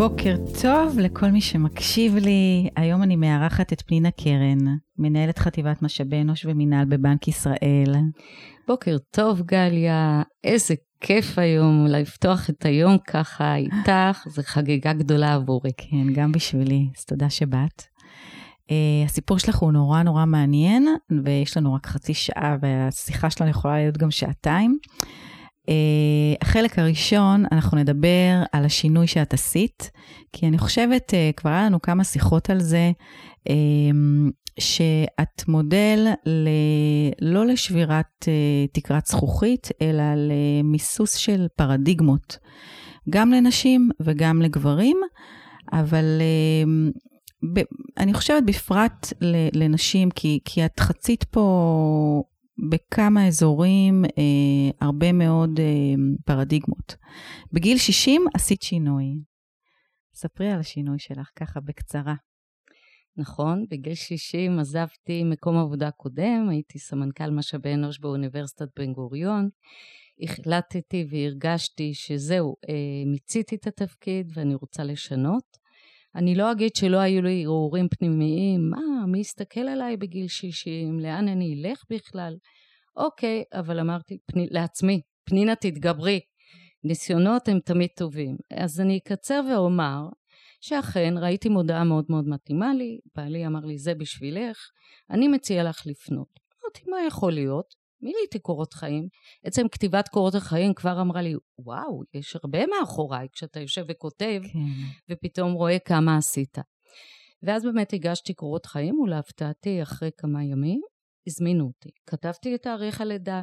בוקר טוב לכל מי שמקשיב לי. היום אני מארחת את פנינה קרן, מנהלת חטיבת משאבי אנוש ומינהל בבנק ישראל. בוקר טוב, גליה. איזה כיף היום לפתוח את היום ככה איתך, זו חגיגה גדולה עבורי. כן, גם בשבילי, אז תודה שבאת. Uh, הסיפור שלך הוא נורא נורא מעניין, ויש לנו רק חצי שעה, והשיחה שלנו יכולה להיות גם שעתיים. Uh, החלק הראשון, אנחנו נדבר על השינוי שאת עשית, כי אני חושבת, uh, כבר היה לנו כמה שיחות על זה, שאת מודל ל... לא לשבירת uh, תקרת זכוכית, אלא למיסוס של פרדיגמות, גם לנשים וגם לגברים, אבל uh, ב... אני חושבת בפרט לנשים, כי, כי את חצית פה בכמה אזורים אה, הרבה מאוד אה, פרדיגמות. בגיל 60 עשית שינוי. ספרי על השינוי שלך ככה בקצרה. נכון, בגיל 60 עזבתי מקום עבודה קודם, הייתי סמנכ"ל משאבי אנוש באוניברסיטת בן גוריון. החלטתי והרגשתי שזהו, אה, מיציתי את התפקיד ואני רוצה לשנות. אני לא אגיד שלא היו לי ערעורים פנימיים, מה, מי יסתכל עליי בגיל 60, לאן אני אלך בכלל? אוקיי, אבל אמרתי פני, לעצמי, פנינה תתגברי, ניסיונות הם תמיד טובים. אז אני אקצר ואומר שאכן ראיתי מודעה מאוד מאוד מתאימה לי, בעלי אמר לי זה בשבילך, אני מציע לך לפנות. אמרתי מה יכול להיות? מילאתי קורות חיים. עצם כתיבת קורות החיים כבר אמרה לי, וואו, יש הרבה מאחוריי כשאתה יושב וכותב, כן. ופתאום רואה כמה עשית. ואז באמת הגשתי קורות חיים, ולהפתעתי, אחרי כמה ימים, הזמינו אותי. כתבתי את תאריך הלידה,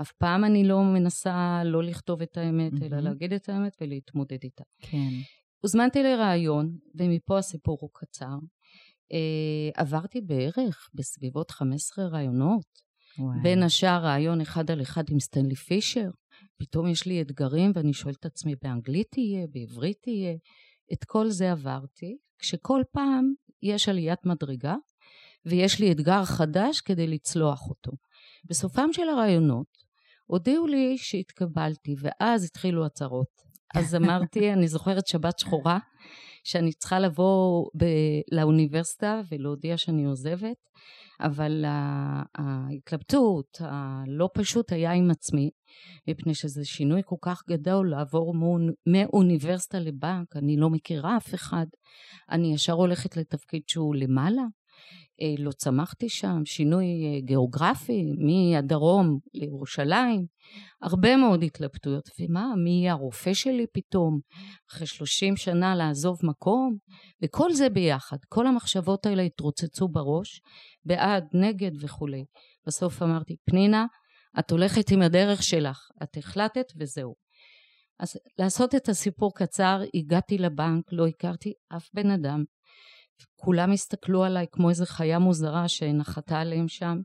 אף פעם אני לא מנסה לא לכתוב את האמת, mm-hmm. אלא להגיד את האמת ולהתמודד איתה. כן. הוזמנתי לראיון, ומפה הסיפור הוא קצר. אה, עברתי בערך בסביבות 15 ראיונות. וואי. בין השאר רעיון אחד על אחד עם סטנלי פישר. פתאום יש לי אתגרים ואני שואלת את עצמי, באנגלית תהיה, בעברית תהיה. את כל זה עברתי, כשכל פעם יש עליית מדרגה ויש לי אתגר חדש כדי לצלוח אותו. בסופם של הרעיונות הודיעו לי שהתקבלתי ואז התחילו הצהרות. אז אמרתי, אני זוכרת שבת שחורה, שאני צריכה לבוא ב- לאוניברסיטה ולהודיע שאני עוזבת, אבל ההתלבטות הלא פשוט היה עם עצמי, מפני שזה שינוי כל כך גדול לעבור מאוניברסיטה לבנק, אני לא מכירה אף אחד, אני ישר הולכת לתפקיד שהוא למעלה, לא צמחתי שם, שינוי אה, גיאוגרפי מהדרום לירושלים, הרבה מאוד התלבטויות, ומה, מי יהיה הרופא שלי פתאום, אחרי שלושים שנה לעזוב מקום, וכל זה ביחד, כל המחשבות האלה התרוצצו בראש, בעד, נגד וכולי. בסוף אמרתי, פנינה, את הולכת עם הדרך שלך, את החלטת וזהו. אז לעשות את הסיפור קצר, הגעתי לבנק, לא הכרתי אף בן אדם, כולם הסתכלו עליי כמו איזה חיה מוזרה שנחתה עליהם שם.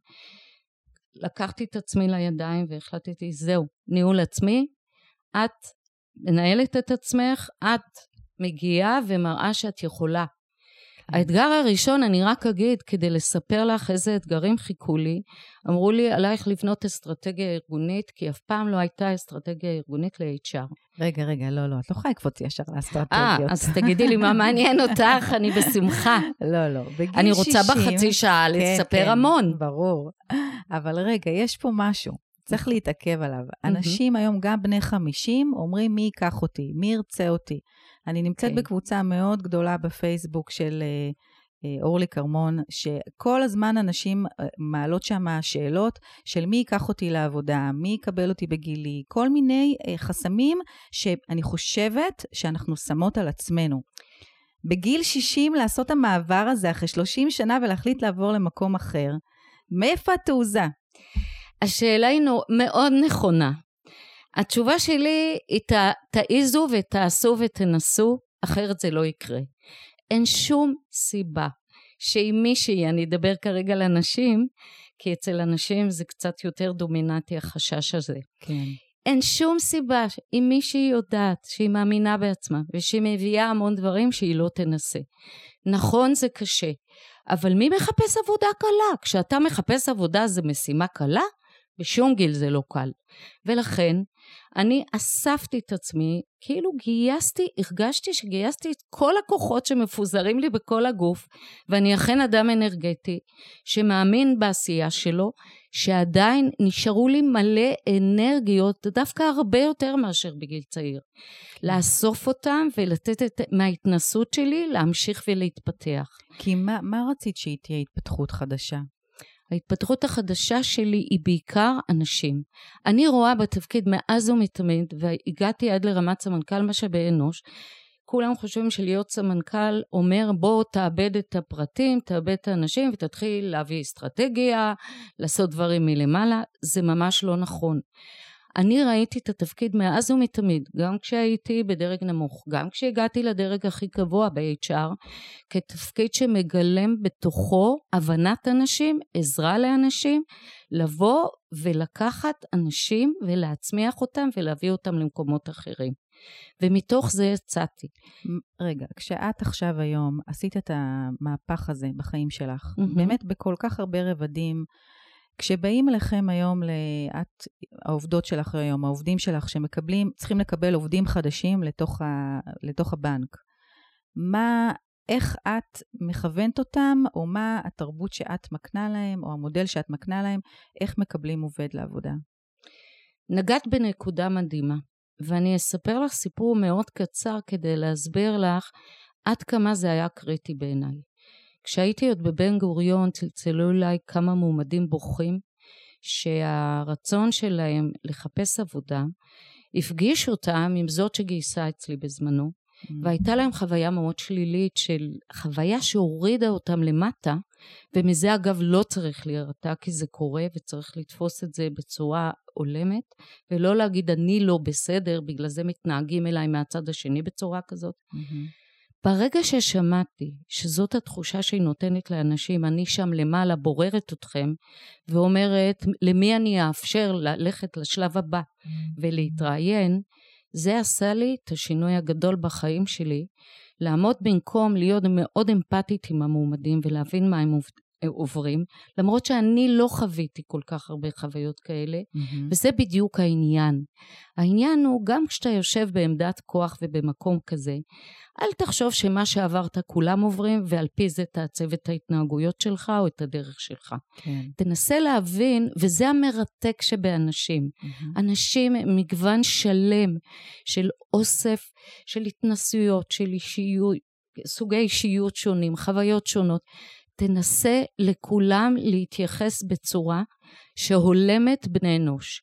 לקחתי את עצמי לידיים והחלטתי, זהו, ניהול עצמי, את מנהלת את עצמך, את מגיעה ומראה שאת יכולה. האתגר הראשון, אני רק אגיד, כדי לספר לך איזה אתגרים חיכו לי, אמרו לי, עלייך לבנות אסטרטגיה ארגונית, כי אף פעם לא הייתה אסטרטגיה ארגונית ל-HR. רגע, רגע, לא, לא, את לא יכולה לקפוץ ישר לאסטרטגיות. אה, אז תגידי לי מה מעניין אותך, אני בשמחה. לא, לא, בגיל 60... אני רוצה בחצי שעה כן, לספר כן, המון. ברור. אבל רגע, יש פה משהו. צריך להתעכב עליו. אנשים היום, גם בני 50, אומרים מי ייקח אותי, מי ירצה אותי. אני נמצאת okay. אוקיי. בקבוצה מאוד גדולה בפייסבוק של uh, uh, אורלי כרמון, שכל הזמן אנשים uh, מעלות שם שאלות של מי ייקח אותי לעבודה, מי יקבל אותי בגילי, כל מיני חסמים שאני חושבת שאנחנו שמות על עצמנו. בגיל 60 לעשות המעבר הזה אחרי 30 שנה ולהחליט לעבור למקום אחר, מאיפה התעוזה? השאלה היא מאוד נכונה. התשובה שלי היא ת, תעיזו ותעשו ותנסו, אחרת זה לא יקרה. אין שום סיבה שאם מישהי, אני אדבר כרגע על אנשים, כי אצל אנשים זה קצת יותר דומיננטי החשש הזה. כן. אין שום סיבה, אם מישהי יודעת שהיא מאמינה בעצמה ושהיא מביאה המון דברים שהיא לא תנסה. נכון זה קשה, אבל מי מחפש עבודה קלה? כשאתה מחפש עבודה זה משימה קלה? בשום גיל זה לא קל. ולכן אני אספתי את עצמי, כאילו גייסתי, הרגשתי שגייסתי את כל הכוחות שמפוזרים לי בכל הגוף, ואני אכן אדם אנרגטי, שמאמין בעשייה שלו, שעדיין נשארו לי מלא אנרגיות, דווקא הרבה יותר מאשר בגיל צעיר. כן. לאסוף אותם ולתת את, מההתנסות שלי להמשיך ולהתפתח. כי מה, מה רצית שהיא תהיה התפתחות חדשה? ההתפתחות החדשה שלי היא בעיקר אנשים. אני רואה בתפקיד מאז ומתמיד, והגעתי עד לרמת סמנכ"ל משאבי אנוש, כולם חושבים שלהיות סמנכ"ל אומר בוא תאבד את הפרטים, תאבד את האנשים ותתחיל להביא אסטרטגיה, לעשות דברים מלמעלה, זה ממש לא נכון. אני ראיתי את התפקיד מאז ומתמיד, גם כשהייתי בדרג נמוך, גם כשהגעתי לדרג הכי גבוה ב-HR, כתפקיד שמגלם בתוכו הבנת אנשים, עזרה לאנשים, לבוא ולקחת אנשים ולהצמיח אותם ולהביא אותם למקומות אחרים. ומתוך זה יצאתי. רגע, כשאת עכשיו היום עשית את המהפך הזה בחיים שלך, mm-hmm. באמת בכל כך הרבה רבדים, כשבאים אליכם היום, את, העובדות שלך היום, העובדים שלך שמקבלים, צריכים לקבל עובדים חדשים לתוך, ה, לתוך הבנק, מה, איך את מכוונת אותם, או מה התרבות שאת מקנה להם, או המודל שאת מקנה להם, איך מקבלים עובד לעבודה? נגעת בנקודה מדהימה, ואני אספר לך סיפור מאוד קצר כדי להסביר לך עד כמה זה היה קריטי בעיניי. כשהייתי עוד בבן גוריון צלצלו אליי כמה מועמדים בוכים שהרצון שלהם לחפש עבודה הפגיש אותם עם זאת שגייסה אצלי בזמנו mm. והייתה להם חוויה מאוד שלילית של חוויה שהורידה אותם למטה ומזה אגב לא צריך להירתע כי זה קורה וצריך לתפוס את זה בצורה הולמת ולא להגיד אני לא בסדר בגלל זה מתנהגים אליי מהצד השני בצורה כזאת mm-hmm. ברגע ששמעתי שזאת התחושה שהיא נותנת לאנשים, אני שם למעלה בוררת אתכם ואומרת למי אני אאפשר ללכת לשלב הבא ולהתראיין, זה עשה לי את השינוי הגדול בחיים שלי, לעמוד במקום להיות מאוד אמפתית עם המועמדים ולהבין מה הם עוברים, למרות שאני לא חוויתי כל כך הרבה חוויות כאלה, mm-hmm. וזה בדיוק העניין. העניין הוא, גם כשאתה יושב בעמדת כוח ובמקום כזה, אל תחשוב שמה שעברת כולם עוברים, ועל פי זה תעצב את ההתנהגויות שלך או את הדרך שלך. כן. תנסה להבין, וזה המרתק שבאנשים. Mm-hmm. אנשים הם מגוון שלם של אוסף, של התנסויות, של אישיות, סוגי אישיות שונים, חוויות שונות. תנסה לכולם להתייחס בצורה שהולמת בני אנוש.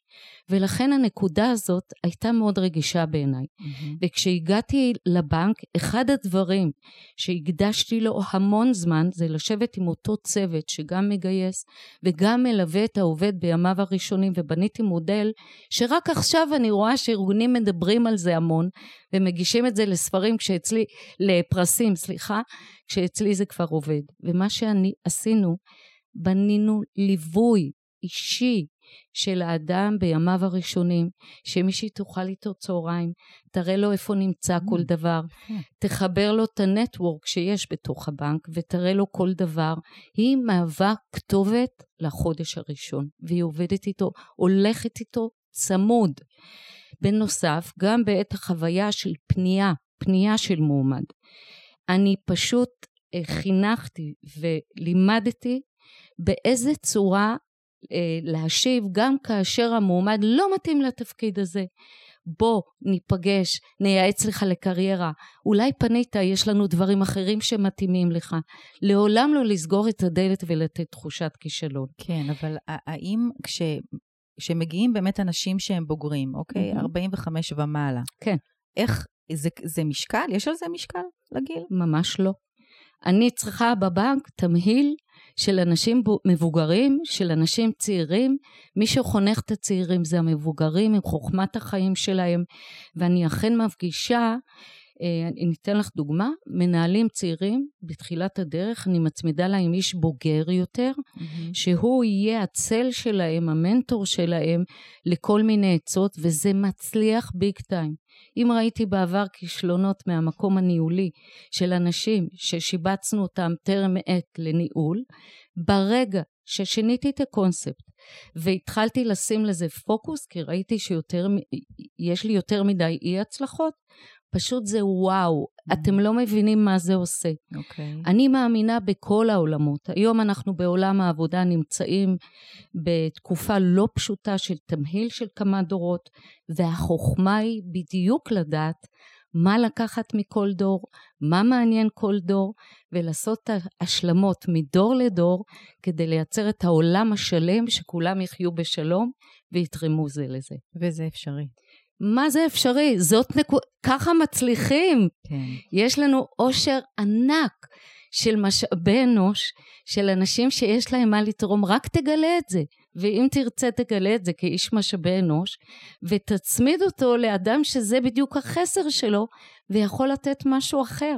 ולכן הנקודה הזאת הייתה מאוד רגישה בעיניי. Mm-hmm. וכשהגעתי לבנק, אחד הדברים שהקדשתי לו המון זמן זה לשבת עם אותו צוות שגם מגייס וגם מלווה את העובד בימיו הראשונים, ובניתי מודל שרק עכשיו אני רואה שארגונים מדברים על זה המון, ומגישים את זה לספרים כשאצלי, לפרסים, סליחה, כשאצלי זה כבר עובד. ומה שאני עשינו, בנינו ליווי אישי של האדם בימיו הראשונים, שמישהי תאכל איתו צהריים, תראה לו איפה נמצא mm. כל דבר, תחבר לו את הנטוורק שיש בתוך הבנק ותראה לו כל דבר. היא מהווה כתובת לחודש הראשון, והיא עובדת איתו, הולכת איתו צמוד. בנוסף, גם בעת החוויה של פנייה, פנייה של מועמד, אני פשוט אה, חינכתי ולימדתי באיזה צורה להשיב גם כאשר המועמד לא מתאים לתפקיד הזה. בוא ניפגש, נייעץ לך לקריירה, אולי פנית, יש לנו דברים אחרים שמתאימים לך. לעולם לא לסגור את הדלת ולתת תחושת כישלון. כן, אבל האם כש... כשמגיעים באמת אנשים שהם בוגרים, אוקיי? Mm-hmm. 45 ומעלה. כן. איך, זה, זה משקל? יש על זה משקל לגיל? ממש לא. אני צריכה בבנק תמהיל של אנשים מבוגרים, של אנשים צעירים. מי שחונך את הצעירים זה המבוגרים עם חוכמת החיים שלהם, ואני אכן מפגישה אה, אני אתן לך דוגמה, מנהלים צעירים בתחילת הדרך, אני מצמידה להם איש בוגר יותר, mm-hmm. שהוא יהיה הצל שלהם, המנטור שלהם לכל מיני עצות, וזה מצליח ביג טיים. אם ראיתי בעבר כישלונות מהמקום הניהולי של אנשים ששיבצנו אותם טרם עת לניהול, ברגע ששיניתי את הקונספט והתחלתי לשים לזה פוקוס, כי ראיתי שיש לי יותר מדי אי הצלחות, פשוט זה וואו, mm. אתם לא מבינים מה זה עושה. Okay. אוקיי. אני מאמינה בכל העולמות. היום אנחנו בעולם העבודה נמצאים בתקופה לא פשוטה של תמהיל של כמה דורות, והחוכמה היא בדיוק לדעת מה לקחת מכל דור, מה מעניין כל דור, ולעשות את ההשלמות מדור לדור כדי לייצר את העולם השלם שכולם יחיו בשלום ויתרמו זה לזה. וזה אפשרי. מה זה אפשרי? זאת נקודה, ככה מצליחים. כן. יש לנו עושר ענק של משאבי אנוש, של אנשים שיש להם מה לתרום, רק תגלה את זה. ואם תרצה תגלה את זה כאיש משאבי אנוש, ותצמיד אותו לאדם שזה בדיוק החסר שלו, ויכול לתת משהו אחר.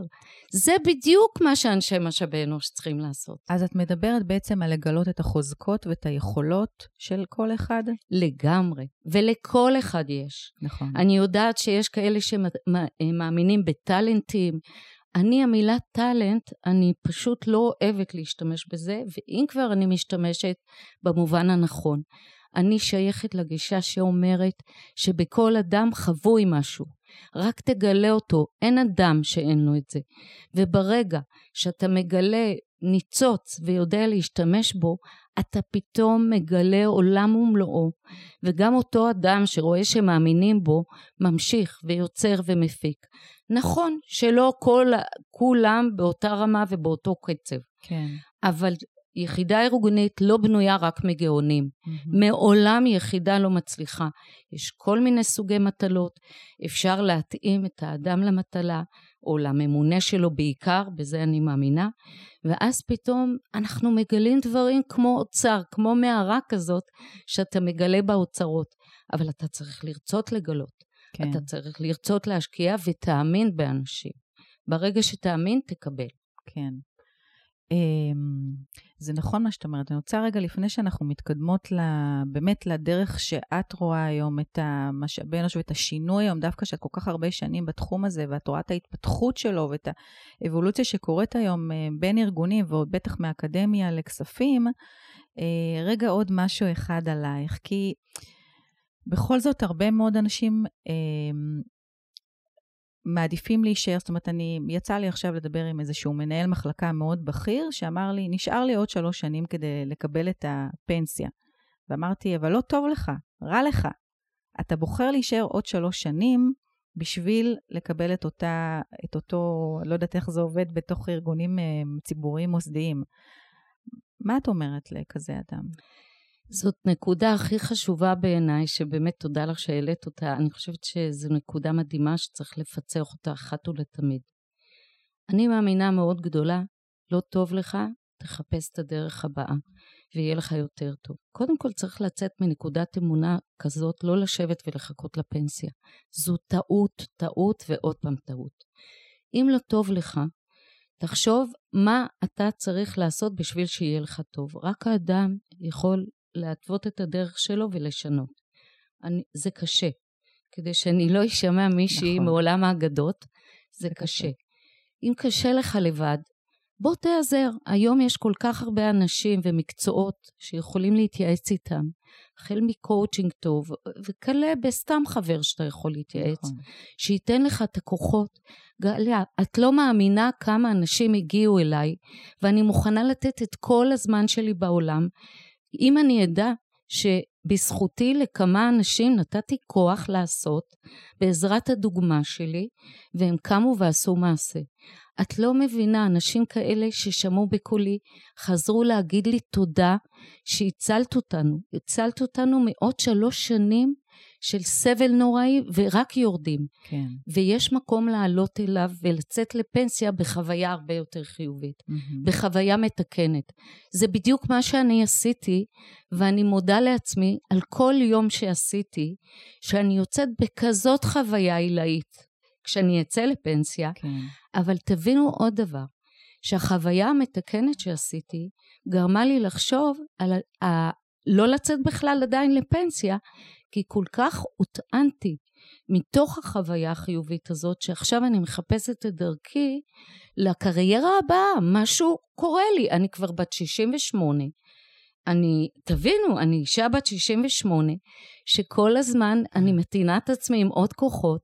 זה בדיוק מה שאנשי משאבי אנוש צריכים לעשות. אז את מדברת בעצם על לגלות את החוזקות ואת היכולות של כל אחד? לגמרי, ולכל אחד יש. נכון. אני יודעת שיש כאלה שמאמינים בטאלנטים. אני, המילה טאלנט, אני פשוט לא אוהבת להשתמש בזה, ואם כבר אני משתמשת במובן הנכון. אני שייכת לגישה שאומרת שבכל אדם חבוי משהו. רק תגלה אותו, אין אדם שאין לו את זה. וברגע שאתה מגלה ניצוץ ויודע להשתמש בו, אתה פתאום מגלה עולם ומלואו, וגם אותו אדם שרואה שמאמינים בו, ממשיך ויוצר ומפיק. נכון שלא כל, כולם באותה רמה ובאותו קצב. כן. אבל יחידה ארגונית לא בנויה רק מגאונים. Mm-hmm. מעולם יחידה לא מצליחה. יש כל מיני סוגי מטלות, אפשר להתאים את האדם למטלה, או לממונה שלו בעיקר, בזה אני מאמינה, ואז פתאום אנחנו מגלים דברים כמו אוצר, כמו מערה כזאת, שאתה מגלה באוצרות. אבל אתה צריך לרצות לגלות. כן. אתה צריך לרצות להשקיע ותאמין באנשים. ברגע שתאמין, תקבל. כן. אמ, זה נכון מה שאת אומרת. אני רוצה רגע, לפני שאנחנו מתקדמות באמת לדרך שאת רואה היום את המשאבי אנוש ואת השינוי היום, דווקא שאת כל כך הרבה שנים בתחום הזה, ואת רואה את ההתפתחות שלו ואת האבולוציה שקורית היום אה, בין ארגונים, ועוד בטח מאקדמיה לכספים, אה, רגע עוד משהו אחד עלייך, כי... בכל זאת, הרבה מאוד אנשים אמ, מעדיפים להישאר, זאת אומרת, אני, יצא לי עכשיו לדבר עם איזשהו מנהל מחלקה מאוד בכיר, שאמר לי, נשאר לי עוד שלוש שנים כדי לקבל את הפנסיה. ואמרתי, אבל לא טוב לך, רע לך. אתה בוחר להישאר עוד שלוש שנים בשביל לקבל את, אותה, את אותו, לא יודעת איך זה עובד בתוך ארגונים אה, ציבוריים מוסדיים. מה את אומרת לכזה אדם? זאת נקודה הכי חשובה בעיניי, שבאמת תודה לך שהעלית אותה. אני חושבת שזו נקודה מדהימה שצריך לפצח אותה אחת ולתמיד. אני מאמינה מאוד גדולה, לא טוב לך, תחפש את הדרך הבאה, ויהיה לך יותר טוב. קודם כל צריך לצאת מנקודת אמונה כזאת, לא לשבת ולחכות לפנסיה. זו טעות, טעות ועוד פעם טעות. אם לא טוב לך, תחשוב מה אתה צריך לעשות בשביל שיהיה לך טוב. רק האדם יכול להתוות את הדרך שלו ולשנות. אני, זה קשה. כדי שאני לא אשמע מישהי נכון. מעולם האגדות, זה, זה קשה. קשה. אם קשה לך לבד, בוא תיעזר. היום יש כל כך הרבה אנשים ומקצועות שיכולים להתייעץ איתם. החל מקואוצ'ינג טוב, וכלה בסתם חבר שאתה יכול להתייעץ, נכון. שייתן לך את הכוחות. גליה, את לא מאמינה כמה אנשים הגיעו אליי, ואני מוכנה לתת את כל הזמן שלי בעולם, אם אני אדע שבזכותי לכמה אנשים נתתי כוח לעשות בעזרת הדוגמה שלי, והם קמו ועשו מעשה. את לא מבינה, אנשים כאלה ששמעו בקולי, חזרו להגיד לי תודה שהצלת אותנו. הצלת אותנו מעוד שלוש שנים של סבל נוראי ורק יורדים. כן. ויש מקום לעלות אליו ולצאת לפנסיה בחוויה הרבה יותר חיובית, mm-hmm. בחוויה מתקנת. זה בדיוק מה שאני עשיתי, ואני מודה לעצמי על כל יום שעשיתי, שאני יוצאת בכזאת חוויה עילאית. כשאני אצא לפנסיה. כן. אבל תבינו עוד דבר, שהחוויה המתקנת שעשיתי גרמה לי לחשוב על ה... לא לצאת בכלל עדיין לפנסיה, כי כל כך הוטענתי מתוך החוויה החיובית הזאת, שעכשיו אני מחפשת את דרכי לקריירה הבאה, משהו קורה לי, אני כבר בת 68. אני, תבינו, אני אישה בת 68, שכל הזמן אני מתינה את עצמי עם עוד כוחות,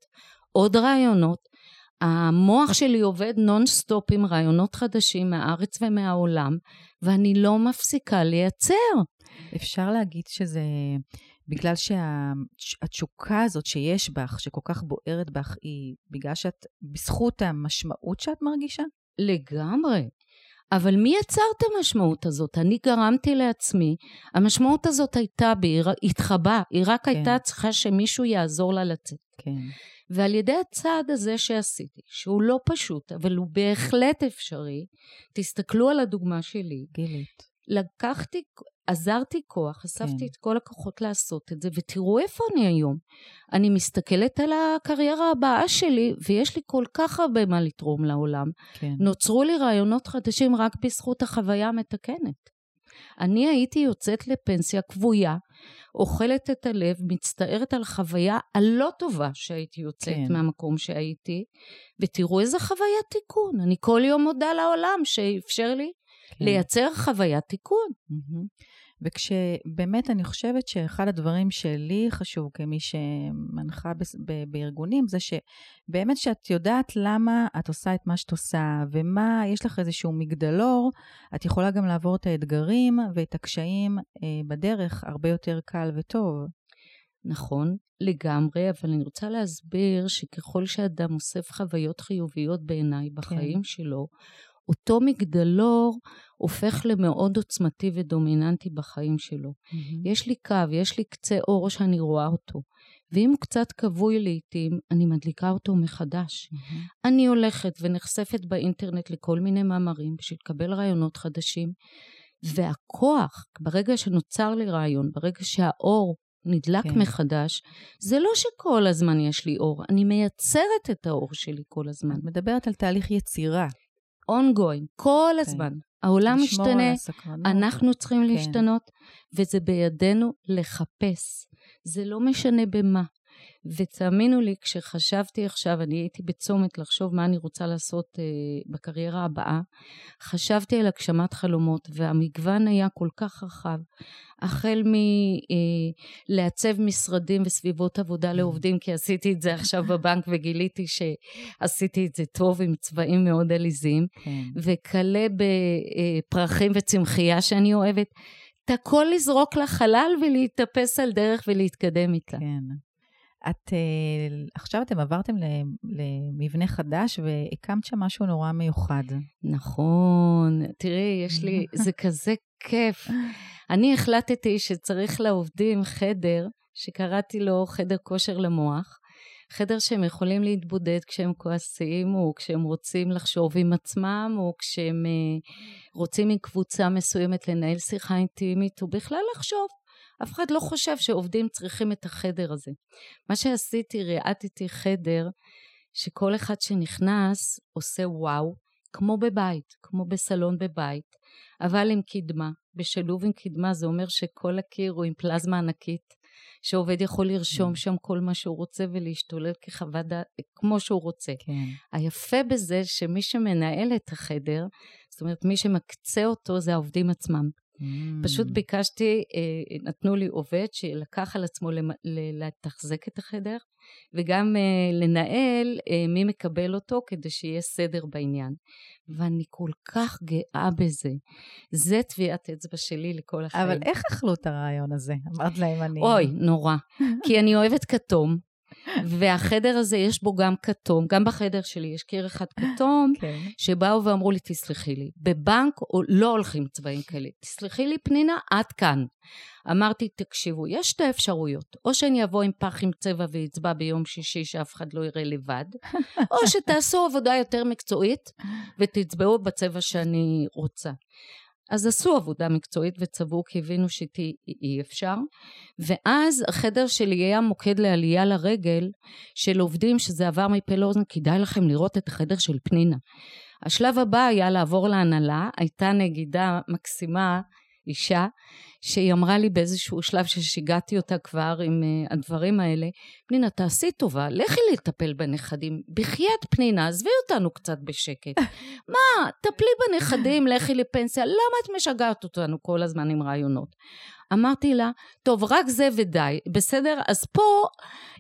עוד רעיונות. המוח שלי עובד נונסטופ עם רעיונות חדשים מהארץ ומהעולם, ואני לא מפסיקה לייצר. אפשר להגיד שזה בגלל שהתשוקה הזאת שיש בך, שכל כך בוערת בך, היא בגלל שאת, בזכות המשמעות שאת מרגישה? לגמרי. אבל מי יצר את המשמעות הזאת? אני גרמתי לעצמי, המשמעות הזאת הייתה בי, התחבאה, היא רק כן. הייתה צריכה שמישהו יעזור לה לצאת. כן. ועל ידי הצעד הזה שעשיתי, שהוא לא פשוט, אבל הוא בהחלט אפשרי, תסתכלו על הדוגמה שלי. גילית. לקחתי עזרתי כוח, אספתי כן. את כל הכוחות לעשות את זה, ותראו איפה אני היום. אני מסתכלת על הקריירה הבאה שלי, ויש לי כל כך הרבה מה לתרום לעולם. כן. נוצרו לי רעיונות חדשים רק בזכות החוויה המתקנת. אני הייתי יוצאת לפנסיה כבויה, אוכלת את הלב, מצטערת על החוויה הלא טובה שהייתי יוצאת כן. מהמקום שהייתי, ותראו איזה חוויית תיקון. אני כל יום מודה לעולם שאפשר לי כן. לייצר חוויית תיקון. Mm-hmm. וכשבאמת אני חושבת שאחד הדברים שלי חשוב כמי שמנחה ב- ב- בארגונים, זה שבאמת שאת יודעת למה את עושה את מה שאת עושה, ומה, יש לך איזשהו מגדלור, את יכולה גם לעבור את האתגרים ואת הקשיים אה, בדרך הרבה יותר קל וטוב. נכון, לגמרי, אבל אני רוצה להסביר שככל שאדם אוסף חוויות חיוביות בעיניי בחיים כן. שלו, אותו מגדלור הופך למאוד עוצמתי ודומיננטי בחיים שלו. Mm-hmm. יש לי קו, יש לי קצה אור שאני רואה אותו. ואם הוא קצת כבוי לעתים, אני מדליקה אותו מחדש. Mm-hmm. אני הולכת ונחשפת באינטרנט לכל מיני מאמרים בשביל לקבל רעיונות חדשים. והכוח, ברגע שנוצר לי רעיון, ברגע שהאור נדלק כן. מחדש, זה לא שכל הזמן יש לי אור, אני מייצרת את האור שלי כל הזמן. את מדברת על תהליך יצירה. Ongoing, כל כן. הזמן. העולם משתנה, אנחנו צריכים כן. להשתנות, וזה בידינו לחפש. זה לא משנה במה. ותאמינו לי, כשחשבתי עכשיו, אני הייתי בצומת לחשוב מה אני רוצה לעשות אה, בקריירה הבאה, חשבתי על הגשמת חלומות, והמגוון היה כל כך רחב. החל מלעצב אה, משרדים וסביבות עבודה לעובדים, כי עשיתי את זה עכשיו בבנק וגיליתי שעשיתי את זה טוב עם צבעים מאוד עליזים, כן. וכלה בפרחים וצמחייה שאני אוהבת. את הכל לזרוק לחלל ולהתאפס על דרך ולהתקדם איתה. כן. את, uh, עכשיו אתם עברתם למבנה חדש והקמת שם משהו נורא מיוחד. נכון, תראי, יש לי, זה כזה כיף. אני החלטתי שצריך לעובדים חדר, שקראתי לו חדר כושר למוח, חדר שהם יכולים להתבודד כשהם כועסים, או כשהם רוצים לחשוב עם עצמם, או כשהם uh, רוצים עם קבוצה מסוימת לנהל שיחה אינטימית, או בכלל לחשוב. אף אחד לא חושב שעובדים צריכים את החדר הזה. מה שעשיתי, ריאטתי חדר שכל אחד שנכנס עושה וואו, כמו בבית, כמו בסלון בבית, אבל עם קדמה. בשילוב עם קדמה זה אומר שכל הקיר הוא עם פלזמה ענקית, שעובד יכול לרשום mm. שם כל מה שהוא רוצה ולהשתולל כחוות דעת, כמו שהוא רוצה. כן. היפה בזה שמי שמנהל את החדר, זאת אומרת מי שמקצה אותו זה העובדים עצמם. Mm. פשוט ביקשתי, אה, נתנו לי עובד שלקח על עצמו לתחזק את החדר, וגם אה, לנהל אה, מי מקבל אותו כדי שיהיה סדר בעניין. ואני כל כך גאה בזה. זה טביעת אצבע שלי לכל החיים. אבל איך אכלו את הרעיון הזה? אמרת להם אני... אוי, נורא. כי אני אוהבת כתום, והחדר הזה יש בו גם כתום, גם בחדר שלי יש קיר אחד כתום, okay. כן. שבאו ואמרו לי, תסלחי לי, בבנק לא הולכים צבעים כאלה, תסלחי לי פנינה, עד כאן. אמרתי, תקשיבו, יש שתי אפשרויות, או שאני אבוא עם פח עם צבע ואצבע ביום שישי שאף אחד לא יראה לבד, או שתעשו עבודה יותר מקצועית ותצבעו בצבע שאני רוצה. אז עשו עבודה מקצועית וצבעו כי הבינו שאיתי אי אפשר. ואז החדר שלי היה מוקד לעלייה לרגל של עובדים שזה עבר מפה לאוזן, כדאי לכם לראות את החדר של פנינה. השלב הבא היה לעבור להנהלה, הייתה נגידה מקסימה, אישה, שהיא אמרה לי באיזשהו שלב ששיגעתי אותה כבר עם uh, הדברים האלה, פנינה, תעשי טובה, לכי לטפל בנכדים. בחייאת פנינה, עזבי אותנו קצת בשקט. מה, טפלי בנכדים, לכי לפנסיה, למה את משגעת אותנו כל הזמן עם רעיונות? אמרתי לה, טוב, רק זה ודי, בסדר? אז פה,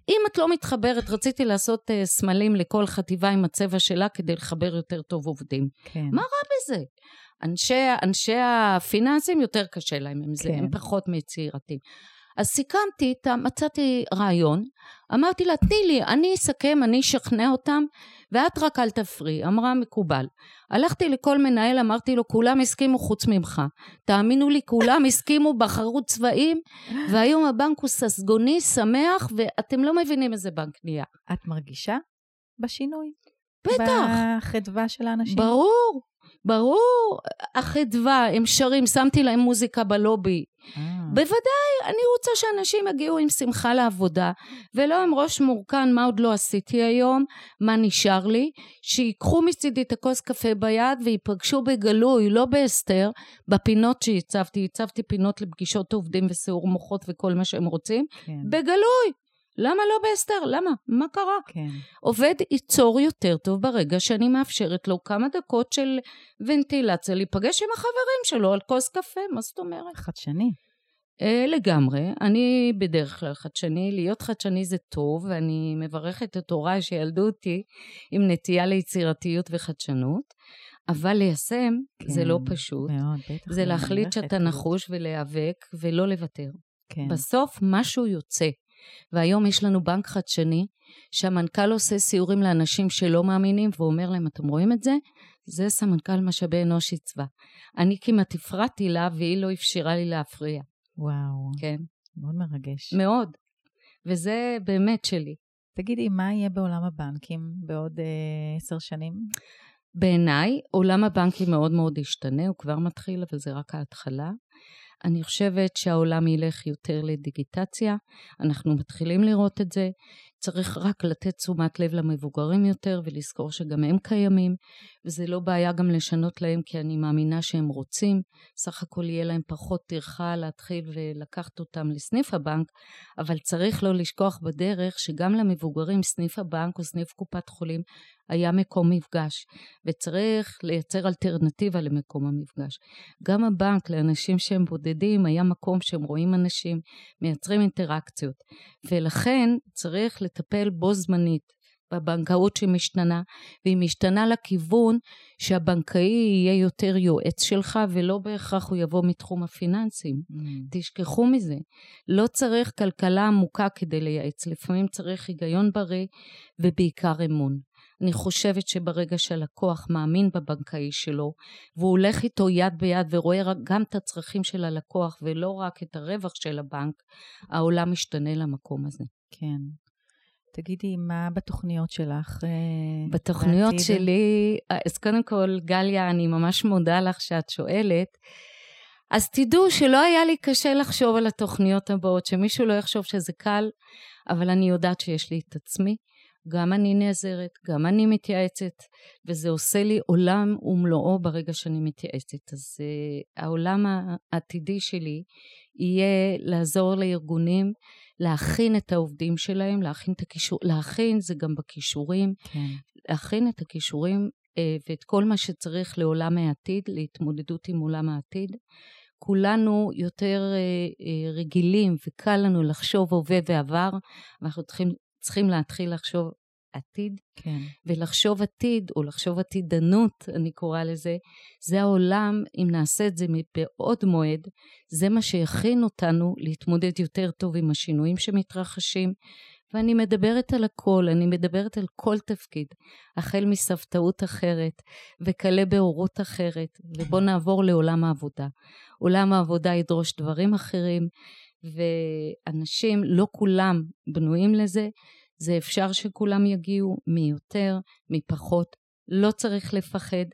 אם את לא מתחברת, רציתי לעשות uh, סמלים לכל חטיבה עם הצבע שלה כדי לחבר יותר טוב עובדים. כן. מה רע בזה? אנשי, אנשי הפיננסים יותר קשה להם עם זה, כן. הם פחות מצעירתים. אז סיכמתי איתה, מצאתי רעיון, אמרתי לה, תני לי, אני אסכם, אני אשכנע אותם, ואת רק אל תפריעי. אמרה, מקובל. הלכתי לכל מנהל, אמרתי לו, כולם הסכימו חוץ ממך. תאמינו לי, כולם הסכימו, בחרו צבעים, והיום הבנק הוא ססגוני, שמח, ואתם לא מבינים איזה בנק נהיה. את מרגישה בשינוי? בטח. בחדווה של האנשים? ברור. ברור, החדווה, הם שרים, שמתי להם מוזיקה בלובי. אה. בוודאי, אני רוצה שאנשים יגיעו עם שמחה לעבודה, ולא עם ראש מורכן, מה עוד לא עשיתי היום, מה נשאר לי, שיקחו מצידי את הכוס קפה ביד ויפגשו בגלוי, לא בהסתר, בפינות שהצבתי, הצבתי פינות לפגישות עובדים וסיעור מוחות וכל מה שהם רוצים, כן. בגלוי. למה לא בהסתר? למה? מה קרה? כן. עובד ייצור יותר טוב ברגע שאני מאפשרת לו כמה דקות של ונטילציה להיפגש עם החברים שלו על כוס קפה, מה זאת אומרת? חדשני. אה, לגמרי. אני בדרך כלל חדשני. להיות חדשני זה טוב, ואני מברכת את הוריי שילדו אותי עם נטייה ליצירתיות וחדשנות. אבל ליישם כן, זה לא פשוט. מאוד, בטח. זה להחליט שאתה נחוש ולהיאבק ולא לוותר. כן. בסוף משהו יוצא. והיום יש לנו בנק חדשני, שהמנכ"ל עושה סיורים לאנשים שלא מאמינים ואומר להם, אתם רואים את זה? זה סמנכ"ל משאבי אנוש עיצבה. אני כמעט הפרעתי לה והיא לא אפשרה לי להפריע. וואו. כן. מאוד מרגש. מאוד. וזה באמת שלי. תגידי, מה יהיה בעולם הבנקים בעוד אה, עשר שנים? בעיניי, עולם הבנקים מאוד מאוד ישתנה, הוא כבר מתחיל, אבל זה רק ההתחלה. אני חושבת שהעולם ילך יותר לדיגיטציה, אנחנו מתחילים לראות את זה, צריך רק לתת תשומת לב למבוגרים יותר ולזכור שגם הם קיימים, וזה לא בעיה גם לשנות להם כי אני מאמינה שהם רוצים, סך הכל יהיה להם פחות טרחה להתחיל ולקחת אותם לסניף הבנק, אבל צריך לא לשכוח בדרך שגם למבוגרים סניף הבנק או סניף קופת חולים היה מקום מפגש, וצריך לייצר אלטרנטיבה למקום המפגש. גם הבנק לאנשים שהם בודדים היה מקום שהם רואים אנשים, מייצרים אינטראקציות, ולכן צריך לטפל בו זמנית בבנקאות שמשתנה, והיא משתנה לכיוון שהבנקאי יהיה יותר יועץ שלך, ולא בהכרח הוא יבוא מתחום הפיננסים. Mm. תשכחו מזה. לא צריך כלכלה עמוקה כדי לייעץ, לפעמים צריך היגיון בריא ובעיקר אמון. אני חושבת שברגע שהלקוח מאמין בבנקאי שלו, והוא הולך איתו יד ביד ורואה גם את הצרכים של הלקוח ולא רק את הרווח של הבנק, העולם משתנה למקום הזה. כן. תגידי, מה בתוכניות שלך? אה, בתוכניות בעתיד? שלי, אז קודם כל, גליה, אני ממש מודה לך שאת שואלת. אז תדעו שלא היה לי קשה לחשוב על התוכניות הבאות, שמישהו לא יחשוב שזה קל, אבל אני יודעת שיש לי את עצמי. גם אני נעזרת, גם אני מתייעצת, וזה עושה לי עולם ומלואו ברגע שאני מתייעצת. אז uh, העולם העתידי שלי יהיה לעזור לארגונים להכין את העובדים שלהם, להכין את הכישור, להכין זה גם בכישורים, כן. להכין את הכישורים uh, ואת כל מה שצריך לעולם העתיד, להתמודדות עם עולם העתיד. כולנו יותר uh, uh, רגילים וקל לנו לחשוב הווה ועבר, ואנחנו צריכים צריכים להתחיל לחשוב עתיד, כן. ולחשוב עתיד, או לחשוב עתידנות, אני קוראה לזה, זה העולם, אם נעשה את זה מבעוד מועד, זה מה שיכין אותנו להתמודד יותר טוב עם השינויים שמתרחשים. ואני מדברת על הכל, אני מדברת על כל תפקיד, החל מסבתאות אחרת, וכלה בהורות אחרת, ובואו נעבור לעולם העבודה. עולם העבודה ידרוש דברים אחרים, ואנשים, לא כולם בנויים לזה, זה אפשר שכולם יגיעו, מי יותר, מי פחות, לא צריך לפחד,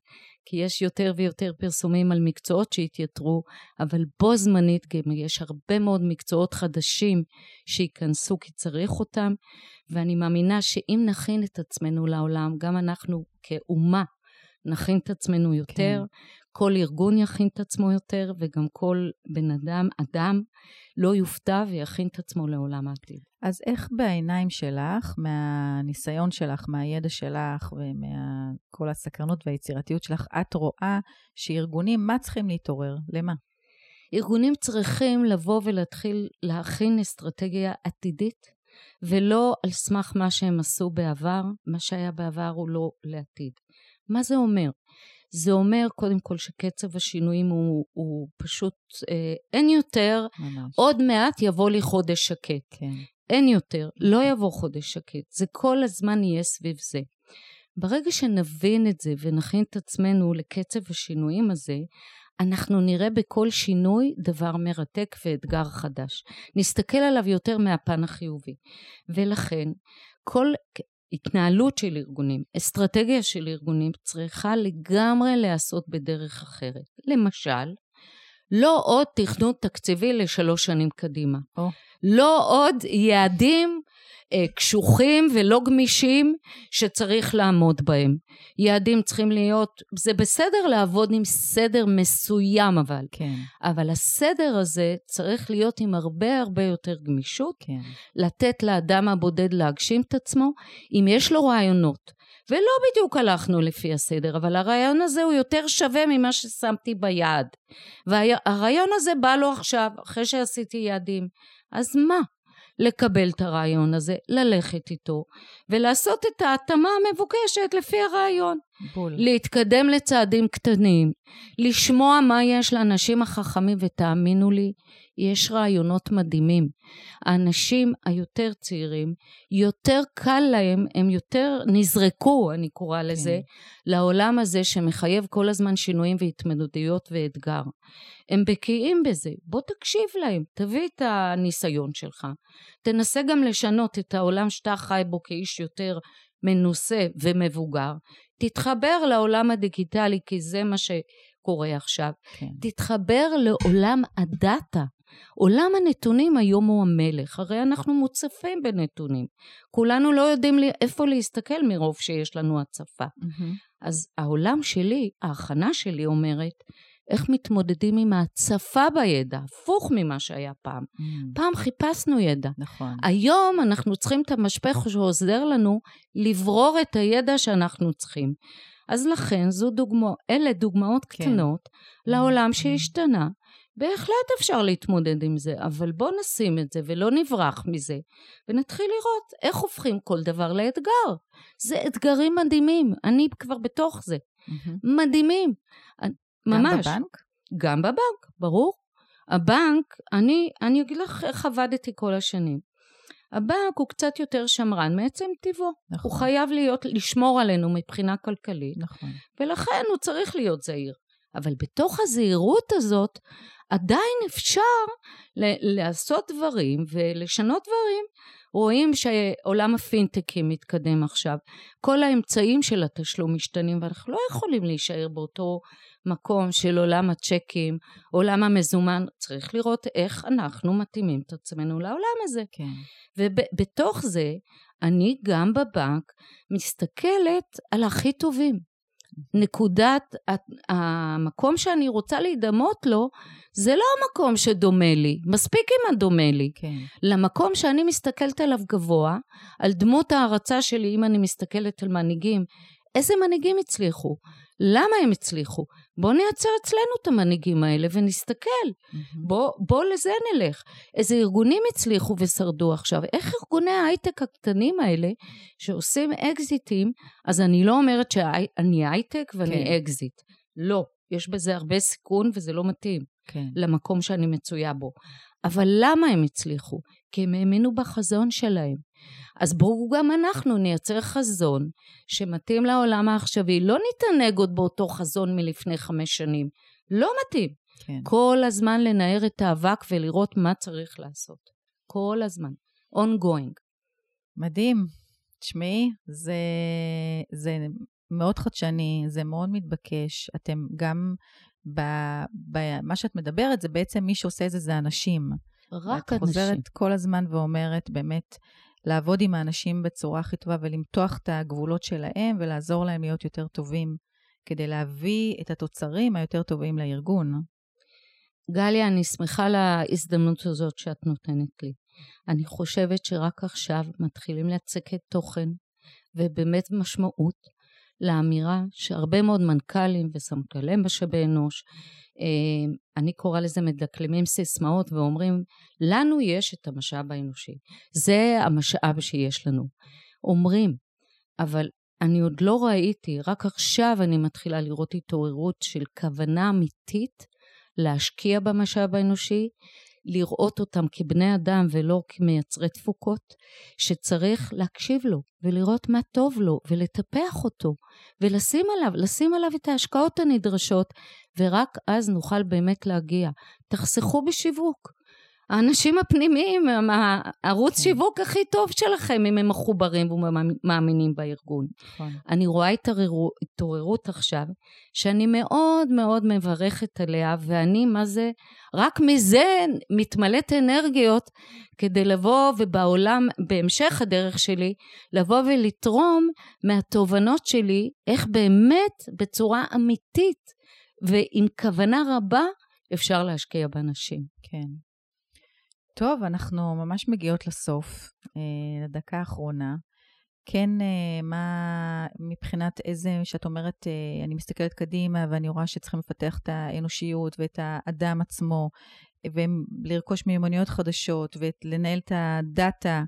כי יש יותר ויותר פרסומים על מקצועות שהתייתרו, אבל בו זמנית גם יש הרבה מאוד מקצועות חדשים שייכנסו כי צריך אותם, ואני מאמינה שאם נכין את עצמנו לעולם, גם אנחנו כאומה נכין את עצמנו יותר, כן. כל ארגון יכין את עצמו יותר, וגם כל בן אדם, אדם, לא יופתע ויכין את עצמו לעולם העתיד. אז איך בעיניים שלך, מהניסיון שלך, מהידע שלך ומכל הסקרנות והיצירתיות שלך, את רואה שארגונים, מה צריכים להתעורר? למה? ארגונים צריכים לבוא ולהתחיל להכין אסטרטגיה עתידית, ולא על סמך מה שהם עשו בעבר, מה שהיה בעבר הוא לא לעתיד. מה זה אומר? זה אומר קודם כל שקצב השינויים הוא, הוא פשוט, אה, אין יותר, ממש. עוד מעט יבוא לי חודש שקט. כן. אין יותר, לא יבוא חודש שקט, זה כל הזמן יהיה סביב זה. ברגע שנבין את זה ונכין את עצמנו לקצב השינויים הזה, אנחנו נראה בכל שינוי דבר מרתק ואתגר חדש. נסתכל עליו יותר מהפן החיובי. ולכן, כל התנהלות של ארגונים, אסטרטגיה של ארגונים, צריכה לגמרי להיעשות בדרך אחרת. למשל, לא עוד תכנון תקציבי לשלוש שנים קדימה. Oh. לא עוד יעדים קשוחים ולא גמישים שצריך לעמוד בהם. יעדים צריכים להיות, זה בסדר לעבוד עם סדר מסוים אבל, כן. אבל הסדר הזה צריך להיות עם הרבה הרבה יותר גמישות, כן. לתת לאדם הבודד להגשים את עצמו, אם יש לו רעיונות. ולא בדיוק הלכנו לפי הסדר, אבל הרעיון הזה הוא יותר שווה ממה ששמתי ביעד. והרעיון הזה בא לו עכשיו, אחרי שעשיתי יעדים. אז מה? לקבל את הרעיון הזה, ללכת איתו, ולעשות את ההתאמה המבוקשת לפי הרעיון. בול. להתקדם לצעדים קטנים, לשמוע מה יש לאנשים החכמים, ותאמינו לי, יש רעיונות מדהימים. האנשים היותר צעירים, יותר קל להם, הם יותר נזרקו, אני קוראה לזה, כן. לעולם הזה שמחייב כל הזמן שינויים והתמודדויות ואתגר. הם בקיאים בזה, בוא תקשיב להם, תביא את הניסיון שלך. תנסה גם לשנות את העולם שאתה חי בו כאיש יותר מנוסה ומבוגר. תתחבר לעולם הדיגיטלי, כי זה מה שקורה עכשיו. כן. תתחבר לעולם הדאטה. עולם הנתונים היום הוא המלך, הרי אנחנו מוצפים בנתונים. כולנו לא יודעים לי איפה להסתכל מרוב שיש לנו הצפה. Mm-hmm. אז העולם שלי, ההכנה שלי אומרת, איך מתמודדים עם ההצפה בידע, הפוך ממה שהיה פעם. Mm. פעם חיפשנו ידע. נכון. היום אנחנו צריכים את המשפך שעוזר לנו לברור את הידע שאנחנו צריכים. אז לכן זו דוגמא, אלה דוגמאות כן. קטנות לעולם. שהשתנה. בהחלט אפשר להתמודד עם זה, אבל בוא נשים את זה ולא נברח מזה, ונתחיל לראות איך הופכים כל דבר לאתגר. זה אתגרים מדהימים, אני כבר בתוך זה. Mm-hmm. מדהימים. ממש. גם בבנק? גם בבנק, ברור. הבנק, אני, אני אגיד לך איך עבדתי כל השנים. הבנק הוא קצת יותר שמרן מעצם טבעו. נכון. הוא חייב להיות, לשמור עלינו מבחינה כלכלית. נכון. ולכן הוא צריך להיות זהיר. אבל בתוך הזהירות הזאת, עדיין אפשר ל- לעשות דברים ולשנות דברים. רואים שעולם הפינטקים מתקדם עכשיו. כל האמצעים של התשלום משתנים, ואנחנו לא יכולים להישאר באותו מקום של עולם הצ'קים, עולם המזומן, צריך לראות איך אנחנו מתאימים את עצמנו לעולם הזה. כן. ובתוך זה, אני גם בבנק מסתכלת על הכי טובים. נקודת, המקום שאני רוצה להידמות לו, זה לא המקום שדומה לי, מספיק אם הדומה לי. כן. למקום שאני מסתכלת עליו גבוה, על דמות ההערצה שלי, אם אני מסתכלת על מנהיגים, איזה מנהיגים הצליחו? למה הם הצליחו? בואו נייצר אצלנו את המנהיגים האלה ונסתכל. Mm-hmm. בואו בוא לזה נלך. איזה ארגונים הצליחו ושרדו עכשיו? איך ארגוני ההייטק הקטנים האלה שעושים אקזיטים, אז אני לא אומרת שאני הייטק ואני כן. אקזיט. לא. יש בזה הרבה סיכון וזה לא מתאים כן. למקום שאני מצויה בו. אבל למה הם הצליחו? כי הם האמינו בחזון שלהם. אז בואו גם אנחנו נייצר חזון שמתאים לעולם העכשווי. לא נתענג עוד באותו חזון מלפני חמש שנים. לא מתאים. כן. כל הזמן לנער את האבק ולראות מה צריך לעשות. כל הזמן. ongoing. מדהים. תשמעי, זה, זה מאוד חדשני, זה מאוד מתבקש. אתם גם, במה שאת מדברת, זה בעצם מי שעושה את זה זה אנשים. רק אנשים. את חוזרת כל הזמן ואומרת, באמת, לעבוד עם האנשים בצורה הכי טובה ולמתוח את הגבולות שלהם ולעזור להם להיות יותר טובים, כדי להביא את התוצרים היותר טובים לארגון. גליה, אני שמחה על ההזדמנות הזאת שאת נותנת לי. אני חושבת שרק עכשיו מתחילים לצקת תוכן ובאמת משמעות לאמירה שהרבה מאוד מנכ"לים וסמנכ"לי משאבי אנוש, אה, אני קורא לזה מדקלמים סיסמאות ואומרים, לנו יש את המשאב האנושי, זה המשאב שיש לנו. אומרים, אבל אני עוד לא ראיתי, רק עכשיו אני מתחילה לראות התעוררות של כוונה אמיתית להשקיע במשאב האנושי, לראות אותם כבני אדם ולא כמייצרי תפוקות, שצריך להקשיב לו ולראות מה טוב לו ולטפח אותו ולשים עליו, לשים עליו את ההשקעות הנדרשות ורק אז נוכל באמת להגיע. תחסכו בשיווק. האנשים הפנימיים הם הערוץ. שיווק הכי טוב שלכם, אם הם מחוברים ומאמינים בארגון. נכון. אני רואה התעוררות עכשיו, שאני מאוד מאוד מברכת עליה, ואני, מה זה, רק מזה מתמלאת אנרגיות כדי לבוא ובעולם, בהמשך הדרך שלי, לבוא ולתרום מהתובנות שלי, איך באמת בצורה אמיתית ועם כוונה רבה אפשר להשקיע באנשים. כן. טוב, אנחנו ממש מגיעות לסוף, אה, לדקה האחרונה. כן, אה, מה מבחינת איזה, שאת אומרת, אה, אני מסתכלת קדימה ואני רואה שצריכים לפתח את האנושיות ואת האדם עצמו, ולרכוש מיומנויות חדשות, ולנהל את הדאטה,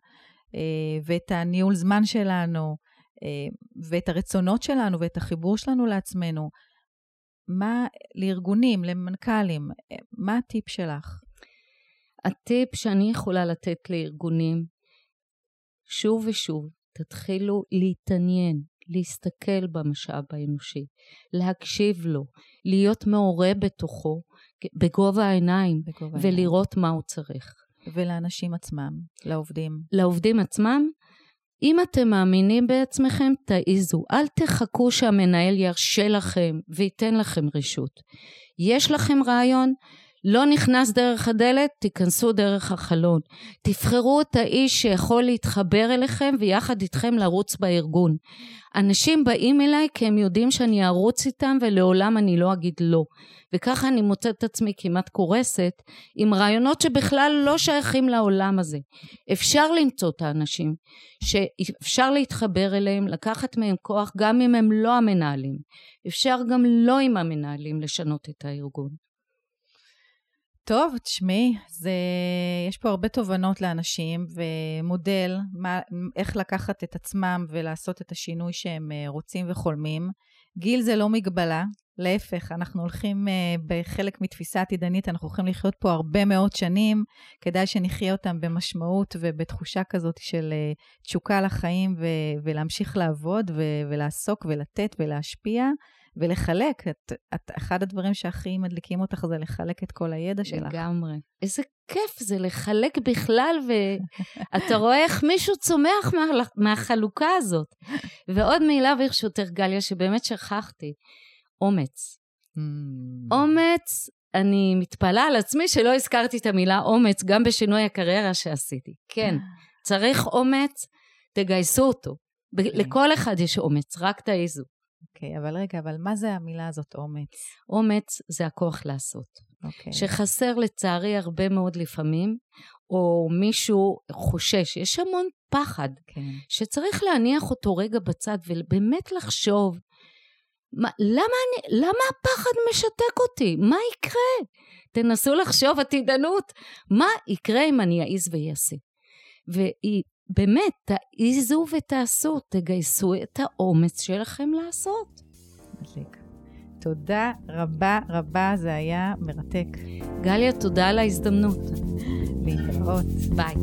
ואת הניהול זמן שלנו, ואת הרצונות שלנו, ואת החיבור שלנו לעצמנו. מה לארגונים, למנכ"לים, מה הטיפ שלך? הטיפ שאני יכולה לתת לארגונים, שוב ושוב, תתחילו להתעניין, להסתכל במשאב האנושי, להקשיב לו, להיות מעורה בתוכו, בגובה העיניים, בגובה ולראות העיניים. מה הוא צריך. ולאנשים עצמם, לעובדים. לעובדים עצמם, אם אתם מאמינים בעצמכם, תעיזו. אל תחכו שהמנהל ירשה לכם וייתן לכם רשות. יש לכם רעיון? לא נכנס דרך הדלת, תיכנסו דרך החלון. תבחרו את האיש שיכול להתחבר אליכם ויחד איתכם לרוץ בארגון. אנשים באים אליי כי הם יודעים שאני ארוץ איתם ולעולם אני לא אגיד לא. וככה אני מוצאת את עצמי כמעט קורסת עם רעיונות שבכלל לא שייכים לעולם הזה. אפשר למצוא את האנשים שאפשר להתחבר אליהם, לקחת מהם כוח גם אם הם לא המנהלים. אפשר גם לא עם המנהלים לשנות את הארגון. טוב, תשמעי, זה... יש פה הרבה תובנות לאנשים ומודל, מה, איך לקחת את עצמם ולעשות את השינוי שהם אה, רוצים וחולמים. גיל זה לא מגבלה, להפך, אנחנו הולכים, אה, בחלק מתפיסה עתידנית, אנחנו הולכים לחיות פה הרבה מאוד שנים, כדאי שנחיה אותם במשמעות ובתחושה כזאת של אה, תשוקה לחיים ו- ולהמשיך לעבוד ו- ולעסוק ולתת ולהשפיע. ולחלק. את, את, אחד הדברים שהכי מדליקים אותך זה לחלק את כל הידע שלך. לגמרי. איזה כיף זה לחלק בכלל, ואתה רואה איך מישהו צומח מה, מהחלוקה הזאת. ועוד מילה ברשותך, גליה, שבאמת שכחתי, אומץ. Mm. אומץ, אני מתפלאה על עצמי שלא הזכרתי את המילה אומץ גם בשינוי הקריירה שעשיתי. כן, צריך אומץ, תגייסו אותו. אוקיי. לכל אחד יש אומץ, רק תעיזו. אוקיי, okay, אבל רגע, אבל מה זה המילה הזאת אומץ? אומץ זה הכוח לעשות. אוקיי. Okay. שחסר לצערי הרבה מאוד לפעמים, או מישהו חושש, יש המון פחד, okay. כן. שצריך להניח אותו רגע בצד ובאמת לחשוב, מה, למה, אני, למה הפחד משתק אותי? מה יקרה? תנסו לחשוב עתידנות, מה יקרה אם אני אעז ואעשה? והיא באמת, תעיזו ותעשו, תגייסו את האומץ שלכם לעשות. מדליק. תודה רבה רבה, זה היה מרתק. גליה, תודה על ההזדמנות. להתראות. ביי.